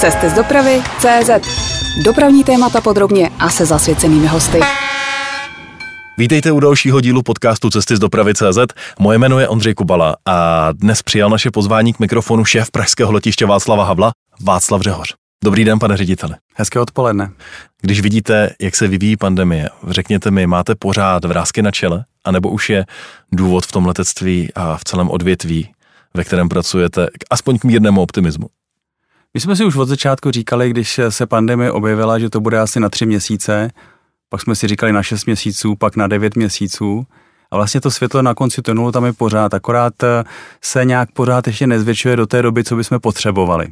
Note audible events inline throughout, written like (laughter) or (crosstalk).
Cesty z dopravy CZ. Dopravní témata podrobně a se zasvěcenými hosty. Vítejte u dalšího dílu podcastu Cesty z dopravy CZ. Moje jméno je Ondřej Kubala a dnes přijal naše pozvání k mikrofonu šéf pražského letiště Václava Havla, Václav Řehoř. Dobrý den, pane řediteli. Hezké odpoledne. Když vidíte, jak se vyvíjí pandemie, řekněte mi, máte pořád vrázky na čele, anebo už je důvod v tom letectví a v celém odvětví, ve kterém pracujete, aspoň k mírnému optimismu? My jsme si už od začátku říkali, když se pandemie objevila, že to bude asi na tři měsíce, pak jsme si říkali na šest měsíců, pak na devět měsíců. A vlastně to světlo na konci tunelu tam je pořád, akorát se nějak pořád ještě nezvětšuje do té doby, co bychom potřebovali.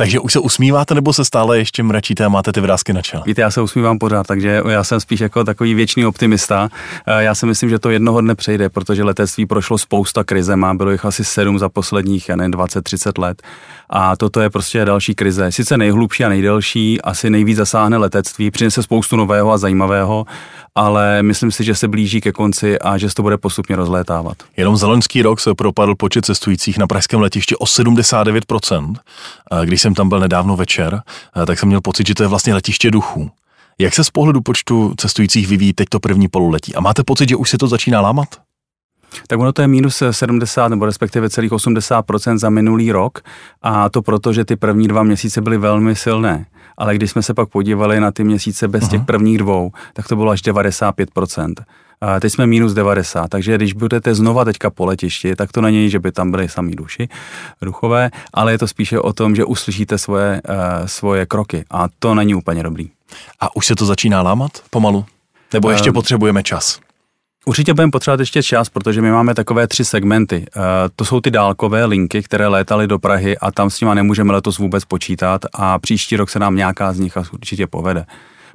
Takže už se usmíváte nebo se stále ještě mračíte a máte ty vrázky na čele? Víte, já se usmívám pořád, takže já jsem spíš jako takový věčný optimista. Eh, já si myslím, že to jednoho dne přejde, protože letectví prošlo spousta krizema, bylo jich asi sedm za posledních, já 20-30 let. A toto je prostě další krize. Sice nejhlubší a nejdelší, asi nejvíc zasáhne letectví, přinese spoustu nového a zajímavého, ale myslím si, že se blíží ke konci a že se to bude postupně rozlétávat. Jenom za loňský rok se propadl počet cestujících na pražském letišti o 79%. Když jsem tam byl nedávno večer, tak jsem měl pocit, že to je vlastně letiště duchů. Jak se z pohledu počtu cestujících vyvíjí teď to první pololetí? A máte pocit, že už se to začíná lámat? Tak ono to je minus 70 nebo respektive celých 80% za minulý rok a to proto, že ty první dva měsíce byly velmi silné. Ale když jsme se pak podívali na ty měsíce bez uh-huh. těch prvních dvou, tak to bylo až 95 a teď jsme minus 90, takže když budete znova teďka po letišti, tak to není, že by tam byly samý duši, duchové, ale je to spíše o tom, že uslyšíte svoje, uh, svoje kroky a to není úplně dobrý. A už se to začíná lámat pomalu? Nebo ještě uh, potřebujeme čas? Určitě budeme potřebovat ještě čas, protože my máme takové tři segmenty. Uh, to jsou ty dálkové linky, které létaly do Prahy a tam s nimi nemůžeme letos vůbec počítat a příští rok se nám nějaká z nich určitě povede.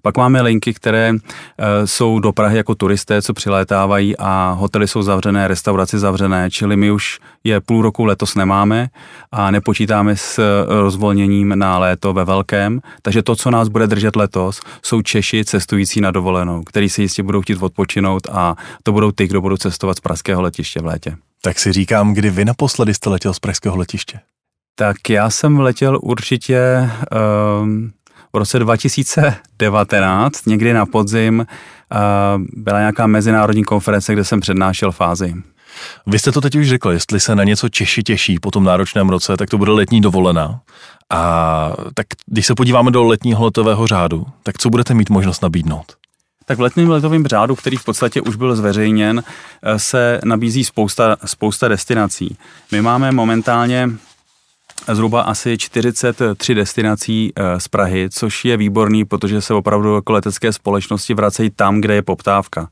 Pak máme linky, které eh, jsou do Prahy jako turisté, co přilétávají a hotely jsou zavřené, restaurace zavřené, čili my už je půl roku letos nemáme a nepočítáme s eh, rozvolněním na léto ve velkém. Takže to, co nás bude držet letos, jsou Češi cestující na dovolenou, který si jistě budou chtít odpočinout a to budou ty, kdo budou cestovat z pražského letiště v létě. Tak si říkám, kdy vy naposledy jste letěl z pražského letiště? Tak já jsem letěl určitě um, v roce 2019, někdy na podzim, byla nějaká mezinárodní konference, kde jsem přednášel fázi. Vy jste to teď už řekl, jestli se na něco Češi těší po tom náročném roce, tak to bude letní dovolená. A tak když se podíváme do letního letového řádu, tak co budete mít možnost nabídnout? Tak v letním letovém řádu, který v podstatě už byl zveřejněn, se nabízí spousta, spousta destinací. My máme momentálně zhruba asi 43 destinací eh, z Prahy, což je výborný, protože se opravdu jako letecké společnosti vracejí tam, kde je poptávka.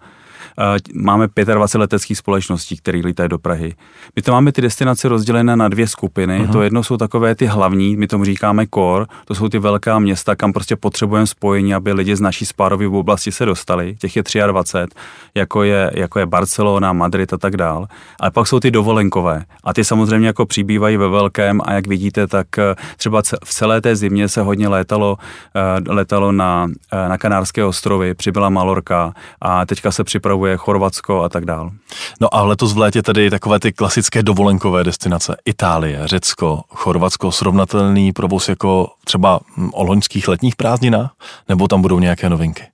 Eh, máme 25 leteckých společností, které lítají do Prahy. My to máme ty destinace rozdělené na dvě skupiny. Uh-huh. To jedno jsou takové ty hlavní, my tomu říkáme core, to jsou ty velká města, kam prostě potřebujeme spojení, aby lidi z naší spárové oblasti se dostali. Těch je 23, jako je, jako je Barcelona, Madrid a tak dál. Ale pak jsou ty dovolenkové. A ty samozřejmě jako přibývají ve velkém a jak vidíte, tak eh, třeba v celé té zimě se hodně létalo, eh, létalo na, na Kanárské ostrovy, přibyla Malorka a teďka se připravuje je Chorvatsko a tak dál. No a letos v létě tedy takové ty klasické dovolenkové destinace. Itálie, Řecko, Chorvatsko, srovnatelný provoz jako třeba o loňských letních prázdninách? Nebo tam budou nějaké novinky?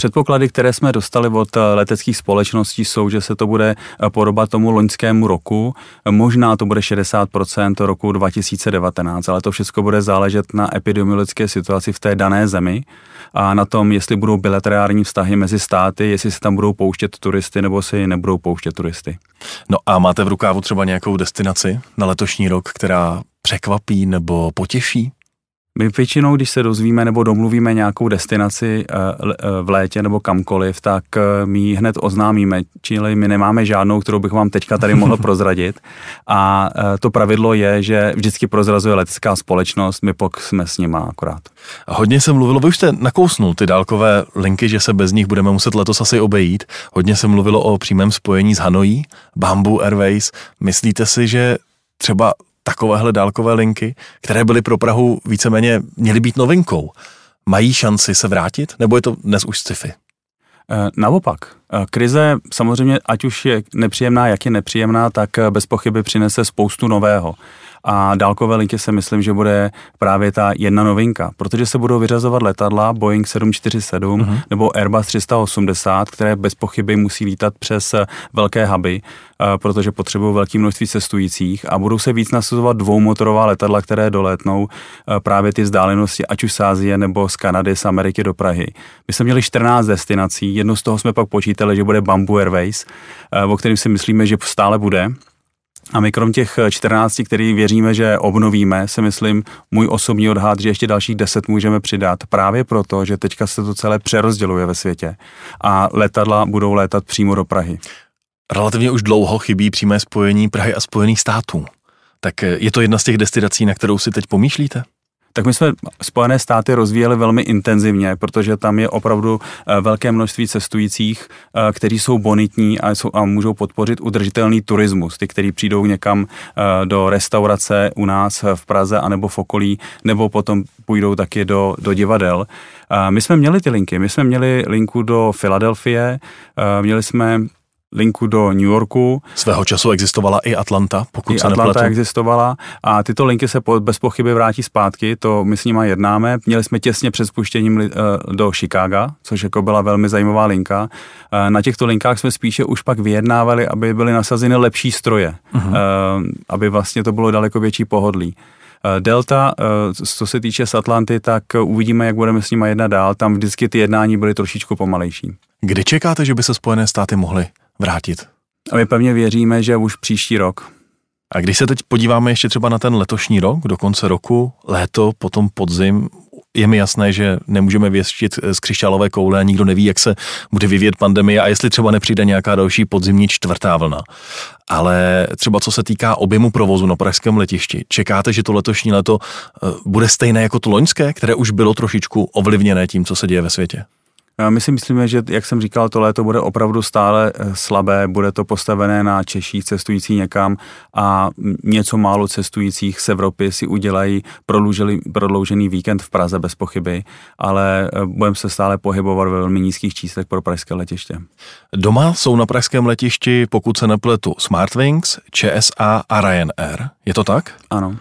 Předpoklady, které jsme dostali od eh, leteckých společností, jsou, že se to bude eh, podobat tomu loňskému roku. Možná to bude 60% roku 2019, ale to všechno bude záležet na epidemiologické situaci v té dané zemi a na tom, jestli budou bilaterální vztahy mezi státy, jestli se tam budou pouštět turisty nebo si nebudou pouštět turisty. No a máte v rukávu třeba nějakou destinaci na letošní rok, která překvapí nebo potěší? My většinou, když se dozvíme nebo domluvíme nějakou destinaci eh, eh, v létě nebo kamkoliv, tak eh, my ji hned oznámíme, čili my nemáme žádnou, kterou bych vám teďka tady mohl (laughs) prozradit. A to pravidlo je, že vždycky prozrazuje letecká společnost, my pak jsme s nima akorát. Hodně se mluvilo, vy už jste nakousnul ty dálkové linky, že se bez nich budeme muset letos asi obejít. Hodně se mluvilo o přímém spojení s Hanojí, Bamboo Airways. Myslíte si, že třeba takovéhle dálkové linky, které byly pro Prahu víceméně měly být novinkou, mají šanci se vrátit, nebo je to dnes už sci-fi? Eh, naopak, eh, krize samozřejmě, ať už je nepříjemná, jak je nepříjemná, tak eh, bez pochyby přinese spoustu nového. A dálkové linky se myslím, že bude právě ta jedna novinka, protože se budou vyřazovat letadla Boeing 747 uh-huh. nebo Airbus 380, které bez pochyby musí lítat přes velké huby, eh, protože potřebují velké množství cestujících a budou se víc nasazovat dvoumotorová letadla, které dolétnou eh, právě ty vzdálenosti, ať už z Ázie nebo z Kanady, z Ameriky do Prahy. My jsme měli 14 destinací, jedno z toho jsme pak počítali, že bude Bamboo Airways, eh, o kterém si myslíme, že stále bude. A my krom těch 14, který věříme, že obnovíme, si myslím, můj osobní odhad, že ještě dalších 10 můžeme přidat. Právě proto, že teďka se to celé přerozděluje ve světě a letadla budou létat přímo do Prahy. Relativně už dlouho chybí přímé spojení Prahy a Spojených států. Tak je to jedna z těch destinací, na kterou si teď pomýšlíte? Tak my jsme Spojené státy rozvíjeli velmi intenzivně, protože tam je opravdu eh, velké množství cestujících, eh, kteří jsou bonitní a, jsou, a můžou podpořit udržitelný turismus. Ty, kteří přijdou někam eh, do restaurace u nás v Praze anebo v okolí, nebo potom půjdou taky do, do divadel. My jsme měli ty linky. My jsme měli linku do Filadelfie, měli jsme linku do New Yorku. Svého času existovala i Atlanta, pokud I se Atlanta nepletu. existovala a tyto linky se bez pochyby vrátí zpátky, to my s nimi jednáme. Měli jsme těsně před spuštěním eh, do Chicaga, což jako byla velmi zajímavá linka. Eh, na těchto linkách jsme spíše už pak vyjednávali, aby byly nasazeny lepší stroje, uh-huh. aby vlastně to bylo daleko větší pohodlí. Delta, co se týče z Atlanty, tak uvidíme, jak budeme s nimi jednat dál. Tam vždycky ty jednání byly trošičku pomalejší. Kdy čekáte, že by se Spojené státy mohly vrátit. A my pevně věříme, že už příští rok. A když se teď podíváme ještě třeba na ten letošní rok, do konce roku, léto, potom podzim, je mi jasné, že nemůžeme věštit z křišťálové koule a nikdo neví, jak se bude vyvíjet pandemie a jestli třeba nepřijde nějaká další podzimní čtvrtá vlna. Ale třeba co se týká objemu provozu na pražském letišti, čekáte, že to letošní léto eh, bude stejné jako to loňské, které už bylo trošičku ovlivněné tím, co se děje ve světě? My si myslíme, že, jak jsem říkal, to léto bude opravdu stále eh, slabé, bude to postavené na Češích cestující někam a něco málo cestujících z Evropy si udělají prodloužený víkend v Praze bez pochyby, ale eh, budeme se stále pohybovat ve velmi nízkých číslech pro pražské letiště. Doma jsou na pražském letišti, pokud se nepletu, Smartwings, ČSA a Ryanair. Je to tak? Ano.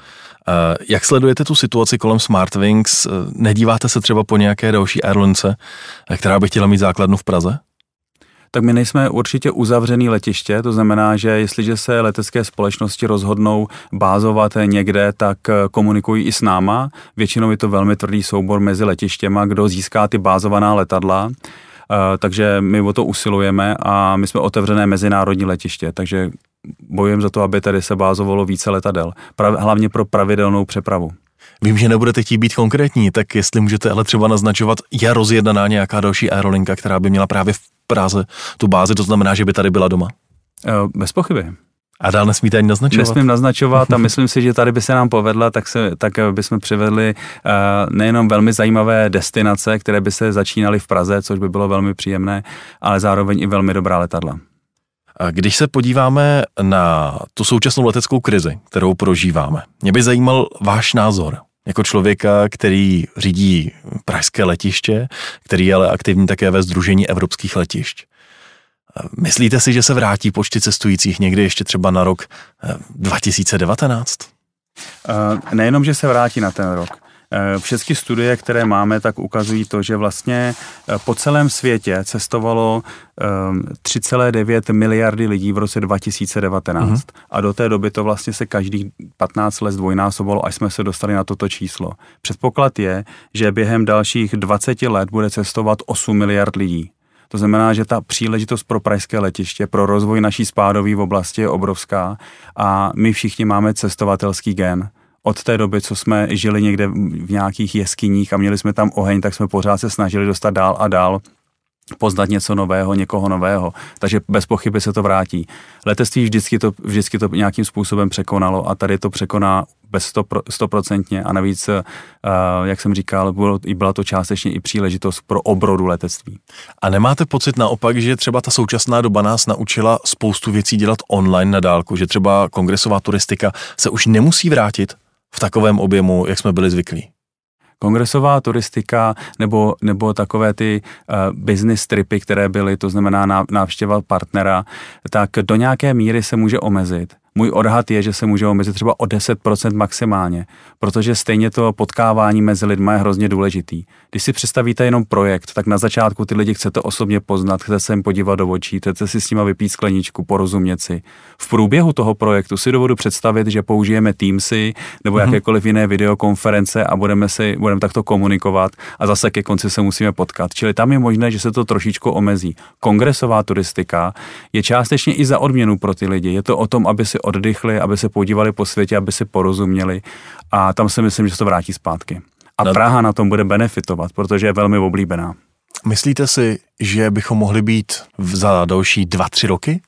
Eh, jak sledujete tu situaci kolem Smartwings? Eh, nedíváte se třeba po nějaké další airlince, eh, která by chtěla mít základnu v Praze? tak my nejsme určitě uzavřený letiště, to znamená, že jestliže se letecké společnosti rozhodnou bázovat někde, tak komunikují i s náma. Většinou je to velmi tvrdý soubor mezi letištěma, kdo získá ty bázovaná letadla. Takže my o to usilujeme a my jsme otevřené mezinárodní letiště, takže bojujeme za to, aby tady se bázovalo více letadel, hlavně pro pravidelnou přepravu. Vím, že nebudete chtít být konkrétní, tak jestli můžete ale třeba naznačovat, je rozjednaná nějaká další aerolinka, která by měla právě v Praze tu bázi, to znamená, že by tady byla doma? Eh, bez pochyby. A dál nesmíte ani naznačovat? Nesmím naznačovat a myslím si, že tady by se nám povedla, tak, se, tak bychom přivedli uh, nejenom velmi zajímavé destinace, které by se začínaly v Praze, což by bylo velmi příjemné, ale zároveň i velmi dobrá letadla. Když se podíváme na tu současnou leteckou krizi, kterou prožíváme, mě by zajímal váš názor jako člověka, který řídí pražské letiště, který je ale aktivní také ve Združení evropských letišť. Myslíte si, že se vrátí počty cestujících někdy ještě třeba na rok 2019? Uh, nejenom, že se vrátí na ten rok. Eh, všechny studie, které máme, tak ukazují to, že vlastně eh, po celém světě cestovalo 3,9 eh, miliardy lidí v roce 2019 uh-huh. a do té doby to vlastně se každých 15 let dvojnásobilo, až jsme se dostali na toto číslo. Předpoklad je, že během dalších 20 let bude cestovat 8 miliard lidí. To znamená, že ta příležitost pro pražské letiště, pro rozvoj naší spádové oblasti je obrovská a my všichni máme cestovatelský gen od té doby, co jsme žili někde v nějakých jeskyních a měli jsme tam oheň, tak jsme pořád se snažili dostat dál a dál poznat něco nového, někoho nového. Takže bez pochyby se to vrátí. Letectví vždycky to, vždycky to nějakým způsobem překonalo a tady to překoná bez stoprocentně a navíc, uh, jak jsem říkal, bylo, byla to částečně i příležitost pro obrodu letectví. A nemáte pocit naopak, že třeba ta současná doba nás naučila spoustu věcí dělat online na dálku, že třeba kongresová turistika se už nemusí vrátit v takovém objemu, jak jsme byli zvyklí? Kongresová turistika nebo, nebo takové ty uh, business tripy, které byly, to znamená návštěva partnera, tak do nějaké míry se může omezit. Můj odhad je, že se může omezit třeba o 10% maximálně, protože stejně to potkávání mezi lidmi je hrozně důležitý. Když si představíte jenom projekt, tak na začátku ty lidi chcete osobně poznat, chcete se jim podívat do očí, chcete si s nimi vypít skleničku, porozumět si. V průběhu toho projektu si dovodu představit, že použijeme Teamsy nebo mm-hmm. jakékoliv jiné videokonference a budeme si budeme takto komunikovat a zase ke konci se musíme potkat. Čili tam je možné, že se to trošičku omezí. Kongresová turistika je částečně i za odměnu pro ty lidi. Je to o tom, aby si oddychli, aby se podívali po světě, aby si porozuměli a tam si myslím, že se to vrátí zpátky. A no. Praha na tom bude benefitovat, protože je velmi oblíbená. Myslíte si, že bychom mohli být za další dva, tři roky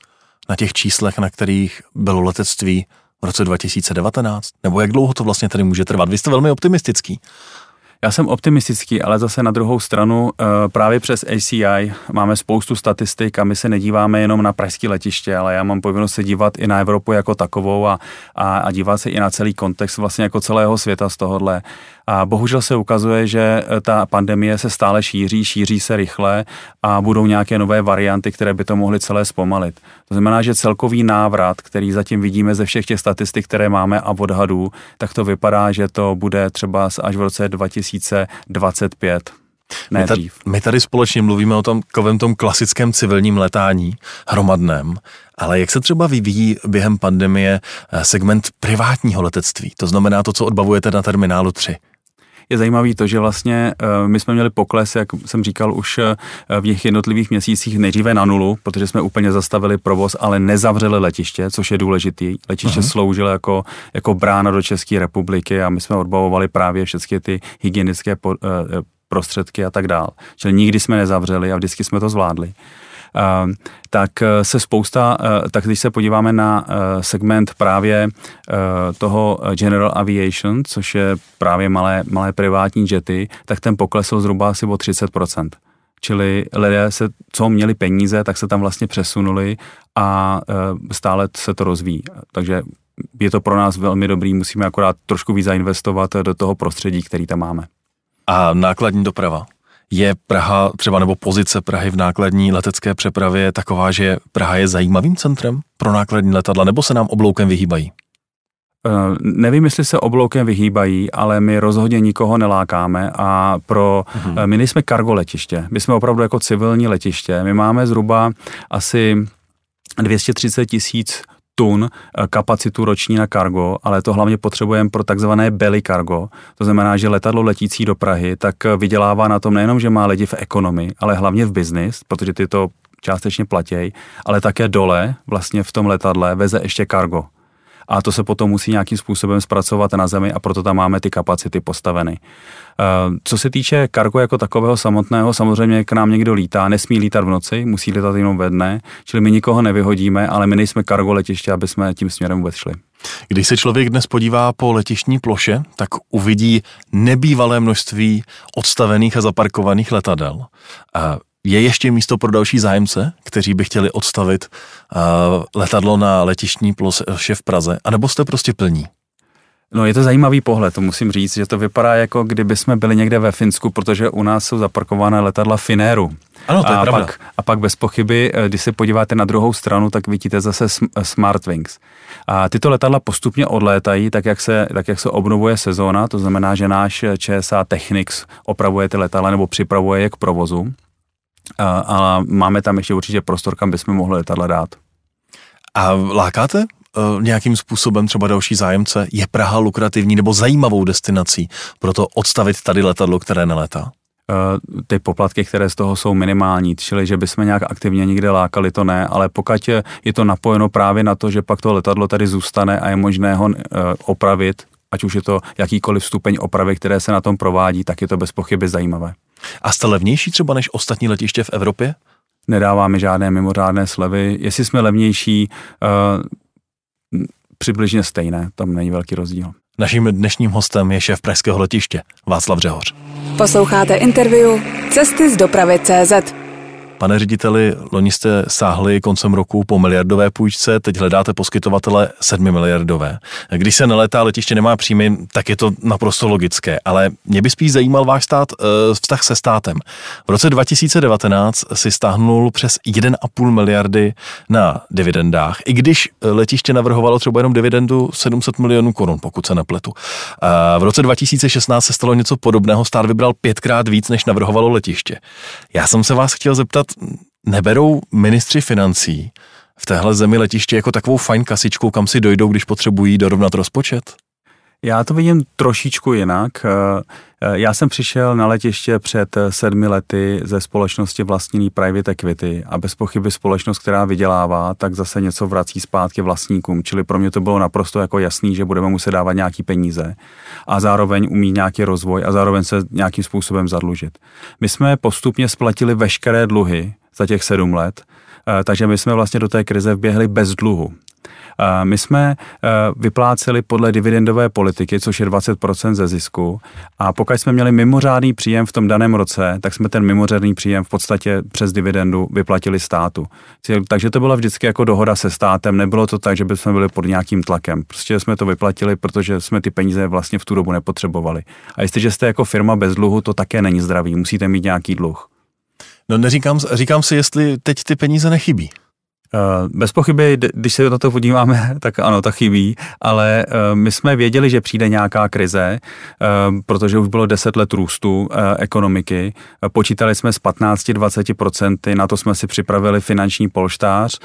na těch číslech, na kterých bylo letectví v roce 2019? Nebo jak dlouho to vlastně tady může trvat? Vy jste velmi optimistický. Já jsem optimistický, ale zase na druhou stranu eh, právě přes ACI máme spoustu statistik a my se nedíváme jenom na pražské letiště, ale já mám povinnost se dívat i na Evropu jako takovou a, a, a dívat se i na celý kontext vlastně jako celého světa z tohohle. A bohužel se ukazuje, že eh, ta pandemie se stále šíří, šíří se rychle a budou nějaké nové varianty, které by to mohly celé zpomalit. To znamená, že celkový návrat, který zatím vidíme ze všech těch statistik, které máme a odhadů, tak to vypadá, že to bude třeba až v roce 2025. Ne my, tady, my tady společně mluvíme o tom, tom klasickém civilním letání, hromadném, ale jak se třeba vyvíjí během pandemie eh, segment privátního letectví, to znamená to, co odbavujete na terminálu 3? Je zajímavý to, že vlastně eh, my jsme měli pokles, jak jsem říkal, už eh, v těch jednotlivých měsících nejdříve na nulu, protože jsme úplně zastavili provoz, ale nezavřeli letiště, což je důležitý. Letiště uh-huh. sloužilo jako, jako brána do České republiky a my jsme odbavovali právě všechny ty hygienické po, eh, prostředky a tak dál. Čili nikdy jsme nezavřeli a vždycky jsme to zvládli. Ehm, tak eh, se spousta, eh, tak když se podíváme na eh, segment právě toho General Aviation, což je právě malé, malé privátní jety, tak ten poklesl zhruba asi o 30%. Čili lidé, se, co měli peníze, tak se tam vlastně přesunuli a stále se to rozvíjí. Takže je to pro nás velmi dobrý, musíme akorát trošku víc zainvestovat do toho prostředí, který tam máme. A nákladní doprava? Je Praha třeba nebo pozice Prahy v nákladní letecké přepravě taková, že Praha je zajímavým centrem pro nákladní letadla, nebo se nám obloukem vyhýbají? Uh, nevím, jestli se obloukem vyhýbají, ale my rozhodně nikoho nelákáme a pro, uh-huh. my nejsme kargo letiště, my jsme opravdu jako civilní letiště. My máme zhruba asi 230 tisíc tun eh, kapacitu roční na kargo, ale to hlavně potřebujeme pro takzvané belly cargo. To znamená, že letadlo letící do Prahy tak eh, vydělává na tom nejenom, že má lidi v ekonomii, ale hlavně v biznis, protože ty to částečně platějí, ale také dole vlastně v tom letadle veze ještě kargo a to se potom musí nějakým způsobem zpracovat na zemi a proto tam máme ty kapacity postaveny. Eh, co se týče kargo jako takového samotného, samozřejmě k nám někdo lítá, nesmí lítat v noci, musí lítat jenom ve dne, čili my nikoho nevyhodíme, ale my nejsme kargo letiště, aby jsme tím směrem vůbec šli. Když se člověk dnes podívá po letištní ploše, tak uvidí nebývalé množství odstavených a zaparkovaných letadel. Je ještě místo pro další zájemce, kteří by chtěli odstavit uh, letadlo na letištní ploše v Praze, anebo jste prostě plní? No je to zajímavý pohled, to musím říct, že to vypadá jako kdyby jsme byli někde ve Finsku, protože u nás jsou zaparkované letadla Finéru. Ano, to je a pravda. Pak, a pak bez pochyby, eh, když se podíváte na druhou stranu, tak vidíte zase eh, Smartwings. A tyto letadla postupně odlétají, tak jak, se, tak jak se obnovuje sezóna, to znamená, že náš ČSA Technics opravuje ty letadla nebo připravuje je k provozu a, a máme tam ještě určitě prostor, kam bychom mohli letadla dát. A lákáte uh, nějakým způsobem třeba další zájemce? Je Praha lukrativní nebo zajímavou destinací pro to odstavit tady letadlo, které neletá? ty poplatky, které z toho jsou minimální, čili že bychom nějak aktivně nikde lákali, to ne, ale pokud je to napojeno právě na to, že pak to letadlo tady zůstane a je možné ho opravit, ať už je to jakýkoliv stupeň opravy, které se na tom provádí, tak je to bez pochyby zajímavé. A jste levnější třeba než ostatní letiště v Evropě? Nedáváme žádné mimořádné slevy. Jestli jsme levnější, uh, přibližně stejné, tam není velký rozdíl. Naším dnešním hostem je šéf pražského letiště Václav Řehoř. Posloucháte interview Cesty z dopravy CZ. Pane řediteli, loni jste sáhli koncem roku po miliardové půjčce, teď hledáte poskytovatele 7 miliardové. Když se neletá letiště nemá příjmy, tak je to naprosto logické, ale mě by spíš zajímal váš stát, eh, vztah se státem. V roce 2019 si stáhnul přes 1,5 miliardy na dividendách, i když letiště navrhovalo třeba jenom dividendu 700 milionů korun, pokud se nepletu. V roce 2016 se stalo něco podobného, stát vybral pětkrát víc, než navrhovalo letiště. Já jsem se vás chtěl zeptat, neberou ministři financí v téhle zemi letiště jako takovou fajn kasičku, kam si dojdou, když potřebují dorovnat rozpočet? Já to vidím trošičku jinak. Eh, eh, já jsem přišel na letiště před eh, sedmi lety ze společnosti vlastněný private equity a bez pochyby společnost, která vydělává, tak zase něco vrací zpátky vlastníkům. Čili pro mě to bylo naprosto jako jasný, že budeme muset dávat nějaký peníze a zároveň umí nějaký rozvoj a zároveň se nějakým způsobem zadlužit. My jsme postupně splatili veškeré dluhy za těch sedm let, takže my jsme vlastně do té krize vběhli bez dluhu. My jsme eh, vypláceli podle dividendové politiky, což je 20% ze zisku a pokud jsme měli mimořádný příjem v tom daném roce, tak jsme ten mimořádný příjem v podstatě přes dividendu vyplatili státu. Takže to byla vždycky jako dohoda se státem, nebylo to tak, že bychom byli pod nějakým tlakem. Prostě jsme to vyplatili, protože jsme ty peníze vlastně v tu dobu nepotřebovali. A jestliže jste jako firma bez dluhu, to také není zdravý, musíte mít nějaký dluh. No neříkám, říkám si, jestli teď ty peníze nechybí. Eh, bez pochyby, když se na to podíváme, (laughs) tak ano, ta chybí, ale eh, my jsme věděli, že přijde nějaká krize, eh, protože už bylo 10 let růstu ekonomiky. Počítali jsme s 15-20%, na to jsme si připravili finanční polštář.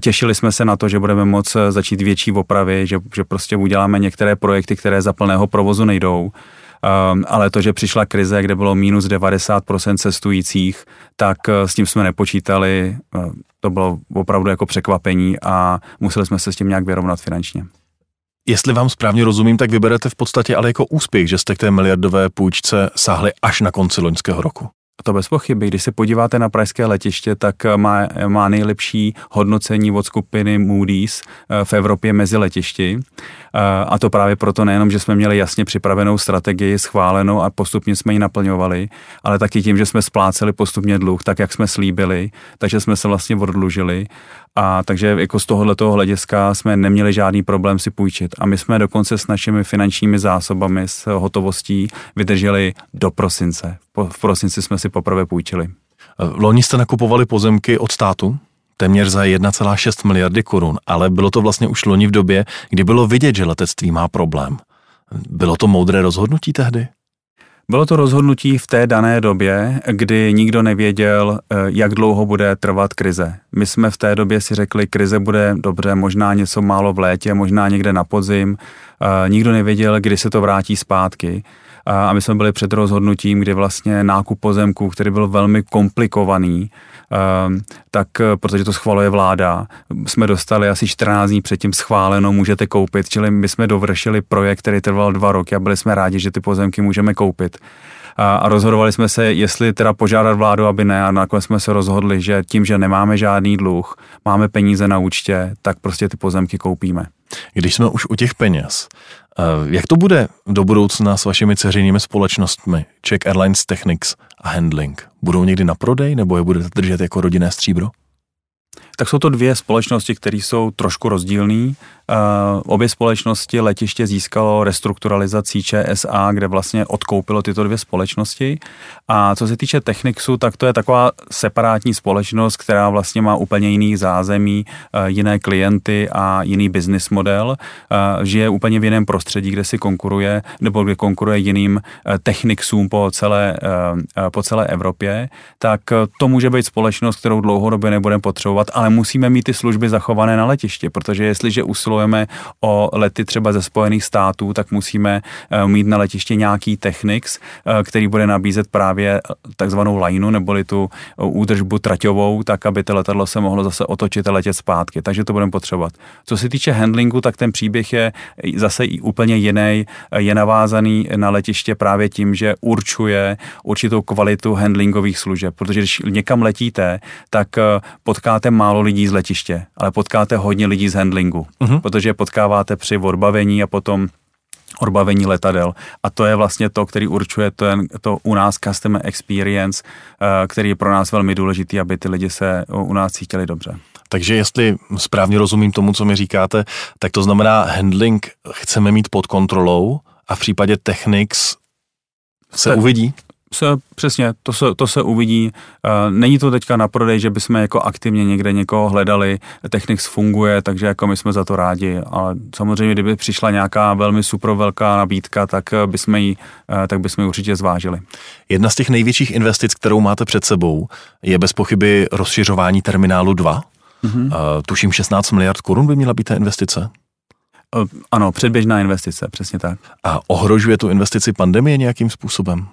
Těšili jsme se na to, že budeme moct začít větší opravy, že, že prostě uděláme některé projekty, které za plného provozu nejdou. Um, ale to, že přišla krize, kde bylo minus 90% cestujících, tak s tím jsme nepočítali to bylo opravdu jako překvapení a museli jsme se s tím nějak vyrovnat finančně. Jestli vám správně rozumím, tak vyberete v podstatě ale jako úspěch, že jste k té miliardové půjčce sáhli až na konci loňského roku. To bez pochyby. Když se podíváte na pražské letiště, tak má, má nejlepší hodnocení od skupiny Moody's eh, v Evropě mezi letišti. Eh, a to právě proto nejenom, že jsme měli jasně připravenou strategii, schválenou a postupně jsme ji naplňovali, ale taky tím, že jsme spláceli postupně dluh, tak jak jsme slíbili, takže jsme se vlastně odlužili a takže jako z tohoto hlediska jsme neměli žádný problém si půjčit. A my jsme dokonce s našimi finančními zásobami, s hotovostí vydrželi do prosince. V prosinci jsme si poprvé půjčili. Loni jste nakupovali pozemky od státu? téměř za 1,6 miliardy korun, ale bylo to vlastně už loni v době, kdy bylo vidět, že letectví má problém. Bylo to moudré rozhodnutí tehdy? Bylo to rozhodnutí v té dané době, kdy nikdo nevěděl, eh, jak dlouho bude trvat krize. My jsme v té době si řekli, krize bude dobře, možná něco málo v létě, možná někde na podzim. Eh, nikdo nevěděl, kdy se to vrátí zpátky a my jsme byli před rozhodnutím, kdy vlastně nákup pozemků, který byl velmi komplikovaný, ehm, tak eh, protože to schvaluje vláda, jsme dostali asi 14 dní předtím schváleno, můžete koupit, čili my jsme dovršili projekt, který trval dva roky a byli jsme rádi, že ty pozemky můžeme koupit. A rozhodovali jsme se, jestli teda požádat vládu, aby ne. A nakonec jsme se rozhodli, že tím, že nemáme žádný dluh, máme peníze na účtě, tak prostě ty pozemky koupíme. Když jsme už u těch peněz, eh, jak to bude do budoucna s vašimi ceřinými společnostmi Czech Airlines Technics a Handling? Budou někdy na prodej nebo je budete držet jako rodinné stříbro? Tak jsou to dvě společnosti, které jsou trošku rozdílné. Uh, obě společnosti letiště získalo restrukturalizací ČSA, kde vlastně odkoupilo tyto dvě společnosti. A co se týče Technixu, tak to je taková separátní společnost, která vlastně má úplně jiný zázemí, uh, jiné klienty a jiný business model. Uh, žije úplně v jiném prostředí, kde si konkuruje, nebo kde konkuruje jiným Technixům po celé, po celé Evropě. Tak to může být společnost, kterou dlouhodobě nebudeme potřebovat, ale musíme mít ty služby zachované na letišti, protože jestliže usilujeme usilujeme o lety třeba ze Spojených států, tak musíme eh, mít na letišti nějaký Technics, eh, který bude nabízet právě eh, takzvanou lineu neboli tu údržbu traťovou, tak aby to letadlo se mohlo zase otočit a letět zpátky. Takže to budeme potřebovat. Co se týče handlingu, tak ten příběh je zase i úplně jiný. Je navázaný na letiště právě tím, že určuje určitou kvalitu handlingových služeb, protože když někam letíte, tak potkáte málo lidí z letiště, ale potkáte hodně lidí z handlingu. Uh-huh protože potkáváte při odbavení a potom odbavení letadel. A to je vlastně to, který určuje to, to u nás customer experience, eh, který je pro nás velmi důležitý, aby ty lidi se u nás cítili dobře. Takže jestli správně rozumím tomu, co mi říkáte, tak to znamená handling chceme mít pod kontrolou a v případě Technics se uvidí? Se, přesně, to se, to se uvidí. Není to teďka na prodej, že bychom jako aktivně někde někoho hledali. Technics funguje, takže jako my jsme za to rádi, ale samozřejmě, kdyby přišla nějaká velmi super velká nabídka, tak bychom ji, tak bychom ji určitě zvážili. Jedna z těch největších investic, kterou máte před sebou, je bez pochyby rozšiřování terminálu 2. Mm-hmm. Tuším 16 miliard korun by měla být ta investice. Ano, předběžná investice, přesně tak. A ohrožuje tu investici pandemie nějakým způsobem?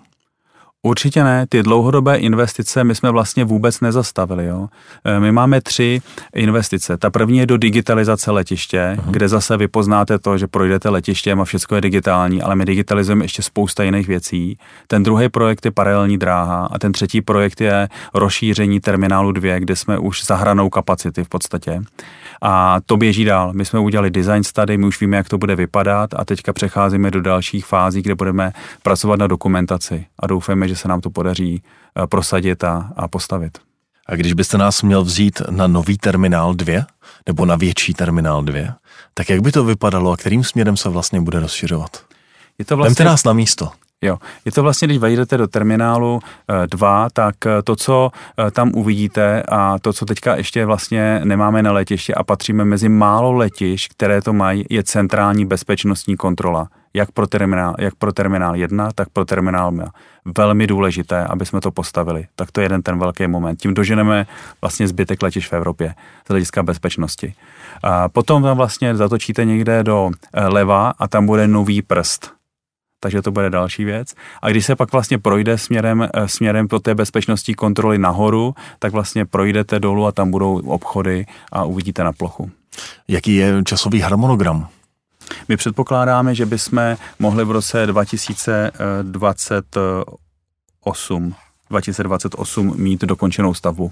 Určitě ne. Ty dlouhodobé investice my jsme vlastně vůbec nezastavili. Jo. E, my máme tři investice. Ta první je do digitalizace letiště, uh-huh. kde zase vy poznáte to, že projdete letištěm a všechno je digitální, ale my digitalizujeme ještě spousta jiných věcí. Ten druhý projekt je paralelní dráha a ten třetí projekt je rozšíření terminálu 2, kde jsme už za hranou kapacity v podstatě. A to běží dál. My jsme udělali design study, my už víme, jak to bude vypadat a teďka přecházíme do dalších fází, kde budeme pracovat na dokumentaci a doufáme, že se nám to podaří eh, prosadit a, a postavit. A když byste nás měl vzít na nový terminál 2 nebo na větší terminál 2, tak jak by to vypadalo a kterým směrem se vlastně bude rozšiřovat? Je to vlastně... Vemte nás na místo. Jo, je to vlastně, když vejdete do terminálu 2, eh, tak eh, to, co tam uvidíte a to, co teďka ještě vlastně nemáme na letiště a patříme mezi málo letišť, které to mají, je centrální bezpečnostní kontrola. Jak pro terminál, jak pro terminál 1, tak pro terminál 2. Velmi důležité, aby jsme to postavili. Tak to je jeden ten velký moment. Tím doženeme vlastně zbytek letišť v Evropě z hlediska bezpečnosti. A potom tam vlastně zatočíte někde do leva a tam bude nový prst takže to bude další věc. A když se pak vlastně projde směrem, eh, směrem po té bezpečnostní kontroly nahoru, tak vlastně projdete dolů a tam budou obchody a uvidíte na plochu. Jaký je časový harmonogram? My předpokládáme, že bychom mohli v roce 2028, 2028 mít dokončenou stavbu.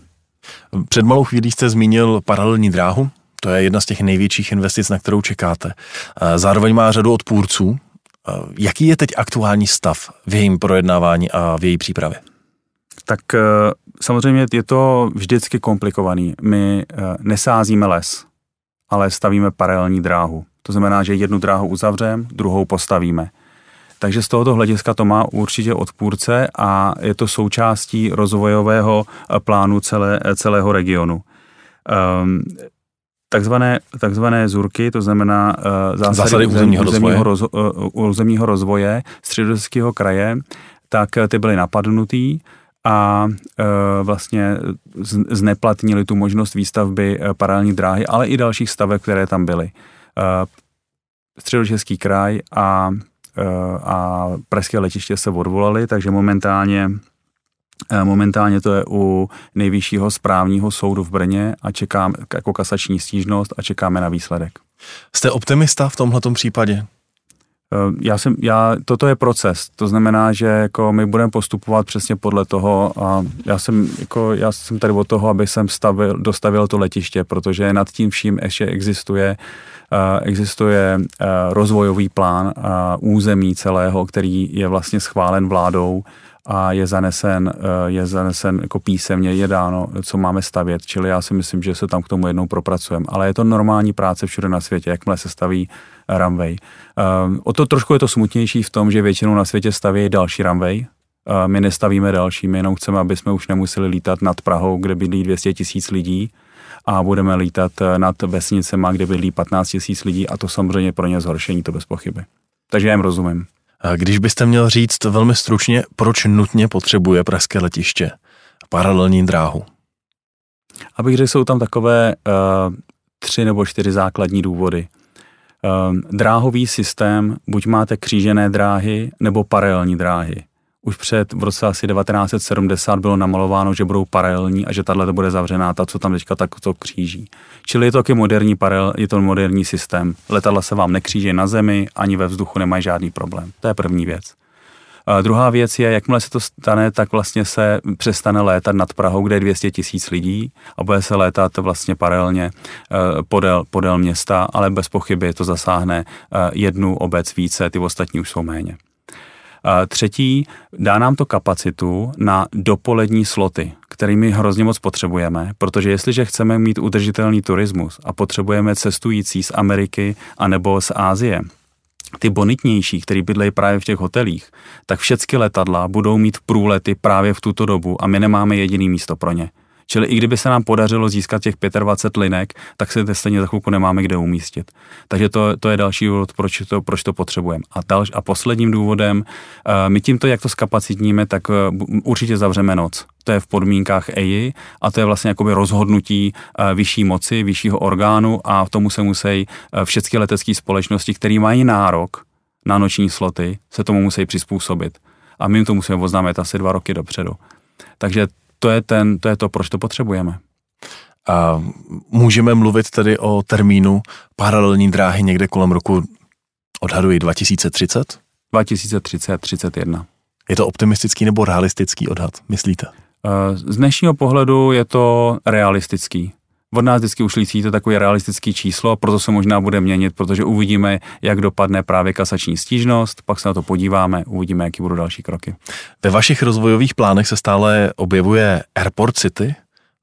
Před malou chvílí jste zmínil paralelní dráhu. To je jedna z těch největších investic, na kterou čekáte. Zároveň má řadu odpůrců, jaký je teď aktuální stav v jejím projednávání a v její přípravě? Tak eh, samozřejmě je to vždycky komplikovaný. My eh, nesázíme les, ale stavíme paralelní dráhu. To znamená, že jednu dráhu uzavřeme, druhou postavíme. Takže z tohoto hlediska to má určitě odpůrce a je to součástí rozvojového plánu celé, celého regionu. Um, takzvané, takzvané ZURky, to znamená uh, zásady, zásady územního, územního, rozvoje. Roz, uh, územního rozvoje středočeského kraje, tak ty byly napadnutý a uh, vlastně zneplatnili tu možnost výstavby paralelní dráhy, ale i dalších staveb, které tam byly. Uh, středočeský kraj a, uh, a Pražské letiště se odvolali, takže momentálně Eh, momentálně to je u nejvyššího správního soudu v Brně a čekám jako kasační stížnost a čekáme na výsledek. Jste optimista v tomhle případě? Eh, já jsem, já, toto je proces, to znamená, že jako my budeme postupovat přesně podle toho a já jsem, jako, já jsem tady od toho, aby jsem stavil, dostavil to letiště, protože nad tím vším ještě existuje uh, existuje uh, rozvojový plán uh, území celého, který je vlastně schválen vládou a je zanesen, eh, je zanesen jako písemně, je dáno, co máme stavět, čili já si myslím, že se tam k tomu jednou propracujeme. Ale je to normální práce všude na světě, jakmile se staví runway. Eh, o to trošku je to smutnější v tom, že většinou na světě staví další runway, eh, my nestavíme další, my jenom chceme, aby jsme už nemuseli lítat nad Prahou, kde bydlí 200 tisíc lidí a budeme lítat nad vesnicema, kde bydlí 15 tisíc lidí a to samozřejmě pro ně zhoršení, to bez pochyby. Takže já jim rozumím. Když byste měl říct velmi stručně, proč nutně potřebuje pražské letiště paralelní dráhu? Abych řekl, jsou tam takové uh, tři nebo čtyři základní důvody. Uh, dráhový systém, buď máte křížené dráhy nebo paralelní dráhy už před v roce asi 1970 bylo namalováno, že budou paralelní a že tahle bude zavřená, ta, co tam teďka tak to kříží. Čili je to taky moderní paralel, je to moderní systém. Letadla se vám nekříží na zemi, ani ve vzduchu nemají žádný problém. To je první věc. A druhá věc je, jakmile se to stane, tak vlastně se přestane létat nad Prahou, kde je 200 tisíc lidí a bude se létat vlastně paralelně eh, podél, podél města, ale bez pochyby to zasáhne eh, jednu obec více, ty ostatní už jsou méně. Třetí, dá nám to kapacitu na dopolední sloty, který my hrozně moc potřebujeme, protože jestliže chceme mít udržitelný turismus a potřebujeme cestující z Ameriky anebo z Ázie, ty bonitnější, který bydlejí právě v těch hotelích, tak všechny letadla budou mít průlety právě v tuto dobu a my nemáme jediný místo pro ně. Čili i kdyby se nám podařilo získat těch 25 linek, tak se to stejně za chvilku nemáme kde umístit. Takže to, to je další důvod, proč to, proč to potřebujeme. A, dalš, a posledním důvodem, uh, my tímto, jak to skapacitníme, tak uh, určitě zavřeme noc. To je v podmínkách EI a to je vlastně jakoby rozhodnutí uh, vyšší moci, vyššího orgánu a tomu se musí všechny letecké společnosti, které mají nárok na noční sloty, se tomu musí přizpůsobit. A my jim to musíme oznámit asi dva roky dopředu. Takže to je, ten, to je to, proč to potřebujeme. A můžeme mluvit tedy o termínu paralelní dráhy někde kolem roku, odhaduji, 2030? 2030, 31. Je to optimistický nebo realistický odhad, myslíte? Eh, z dnešního pohledu je to realistický. Od nás vždycky ušli to takové realistické číslo, proto se možná bude měnit, protože uvidíme, jak dopadne právě kasační stížnost, pak se na to podíváme, uvidíme, jaký budou další kroky. Ve vašich rozvojových plánech se stále objevuje Airport City,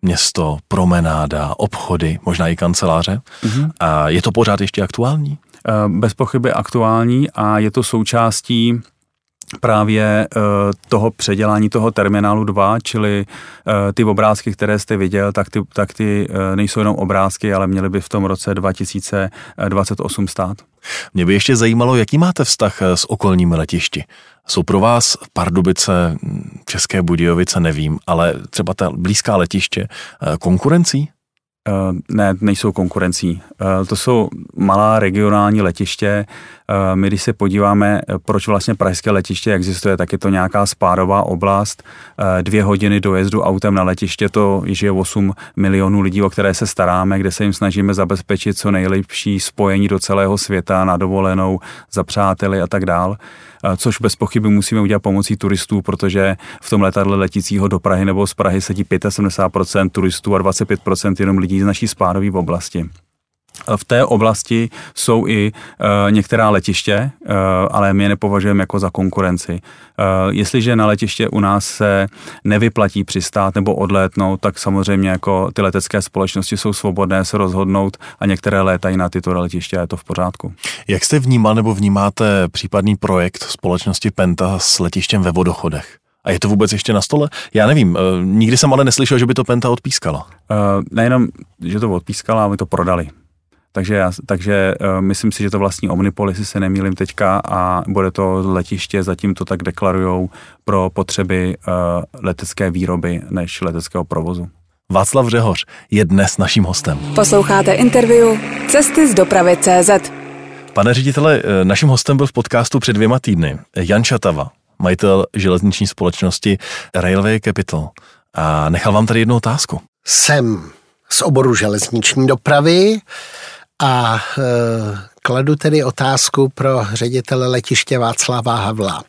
město, promenáda, obchody, možná i kanceláře. Mm-hmm. A je to pořád ještě aktuální? Eh, bez pochyby aktuální a je to součástí právě uh, toho předělání toho terminálu 2, čili uh, ty obrázky, které jste viděl, tak ty, tak ty uh, nejsou jenom obrázky, ale měly by v tom roce 2028 stát. Mě by ještě zajímalo, jaký máte vztah s okolními letišti. Jsou pro vás Pardubice, České Budějovice, nevím, ale třeba ta blízká letiště konkurencí? Ne, nejsou konkurencí. To jsou malá regionální letiště. Uh, my, když se podíváme, proč vlastně pražské letiště existuje, tak je to nějaká spádová oblast. Dvě hodiny dojezdu autem na letiště, to je 8 milionů lidí, o které se staráme, kde se jim snažíme zabezpečit co nejlepší spojení do celého světa na dovolenou, za přáteli a tak dále což bez pochyby musíme udělat pomocí turistů, protože v tom letadle letícího do Prahy nebo z Prahy sedí 75% turistů a 25% jenom lidí z naší spádové oblasti. V té oblasti jsou i uh, některá letiště, uh, ale my je nepovažujeme jako za konkurenci. Uh, jestliže na letiště u nás se nevyplatí přistát nebo odlétnout, tak samozřejmě jako ty letecké společnosti jsou svobodné se rozhodnout a některé létají na tyto letiště a je to v pořádku. Jak jste vnímal nebo vnímáte případný projekt společnosti Penta s letištěm ve Vodochodech? A je to vůbec ještě na stole? Já nevím, nikdy jsem ale neslyšel, že by to Penta odpískala. Uh, nejenom, že to odpískala, ale my to prodali. Takže, já, takže uh, myslím si, že to vlastní Omnipol, jestli se nemýlím teďka, a bude to letiště, zatím to tak deklarujou pro potřeby uh, letecké výroby než leteckého provozu. Václav Řehoř je dnes naším hostem. Posloucháte interview Cesty z dopravy CZ. Pane ředitele, eh, naším hostem byl v podcastu před dvěma týdny Jan Šatava, majitel železniční společnosti Railway Capital. A nechal vám tady jednu otázku. Jsem z oboru železniční dopravy a e, kladu tedy otázku pro ředitele letiště Václava Havla.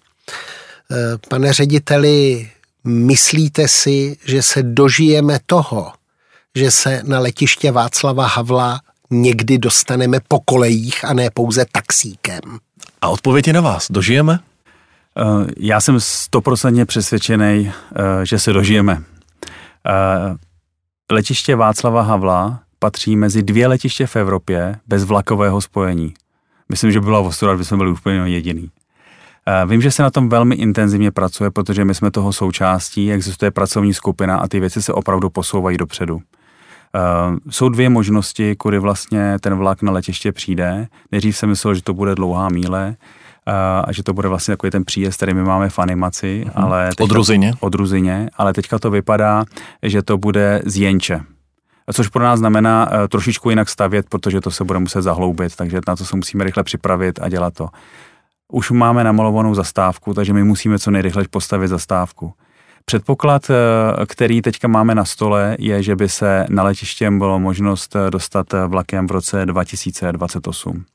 E, pane řediteli, myslíte si, že se dožijeme toho, že se na letiště Václava Havla někdy dostaneme po kolejích a ne pouze taxíkem? A odpověď je na vás. Dožijeme? E, já jsem stoprocentně přesvědčený, e, že se dožijeme. E, letiště Václava Havla patří mezi dvě letiště v Evropě bez vlakového spojení. Myslím, že byla ostuda, aby jsme byli úplně jediný. Eh, vím, že se na tom velmi intenzivně pracuje, protože my jsme toho součástí, existuje pracovní skupina a ty věci se opravdu posouvají dopředu. Uh, jsou dvě možnosti, kudy vlastně ten vlak na letiště přijde. Nejdřív jsem myslel, že to bude dlouhá míle uh, a že to bude vlastně takový ten příjezd, který my máme v animaci. Uh-huh. Ale teďka, od Ruzině? Od Ruzině, ale teďka to vypadá, že to bude z Jenče což pro nás znamená uh, trošičku jinak stavět, protože to se bude muset zahloubit, takže na to se musíme rychle připravit a dělat to. Už máme namalovanou zastávku, takže my musíme co nejrychleji postavit zastávku. Předpoklad, uh, který teďka máme na stole, je, že by se na letiště bylo možnost eh, dostat vlakem v roce 2028.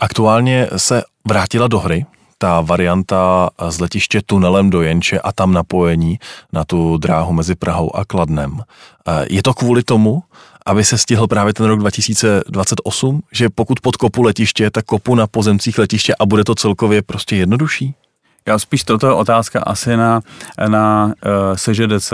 Aktuálně se vrátila do hry ta varianta z letiště tunelem do Jenče a tam napojení na tu dráhu mezi Prahou a Kladnem. Je to kvůli tomu, aby se stihl právě ten rok 2028, že pokud pod kopu letiště, tak kopu na pozemcích letiště a bude to celkově prostě jednodušší? Já spíš toto je otázka asi na, na uh, SŽDC,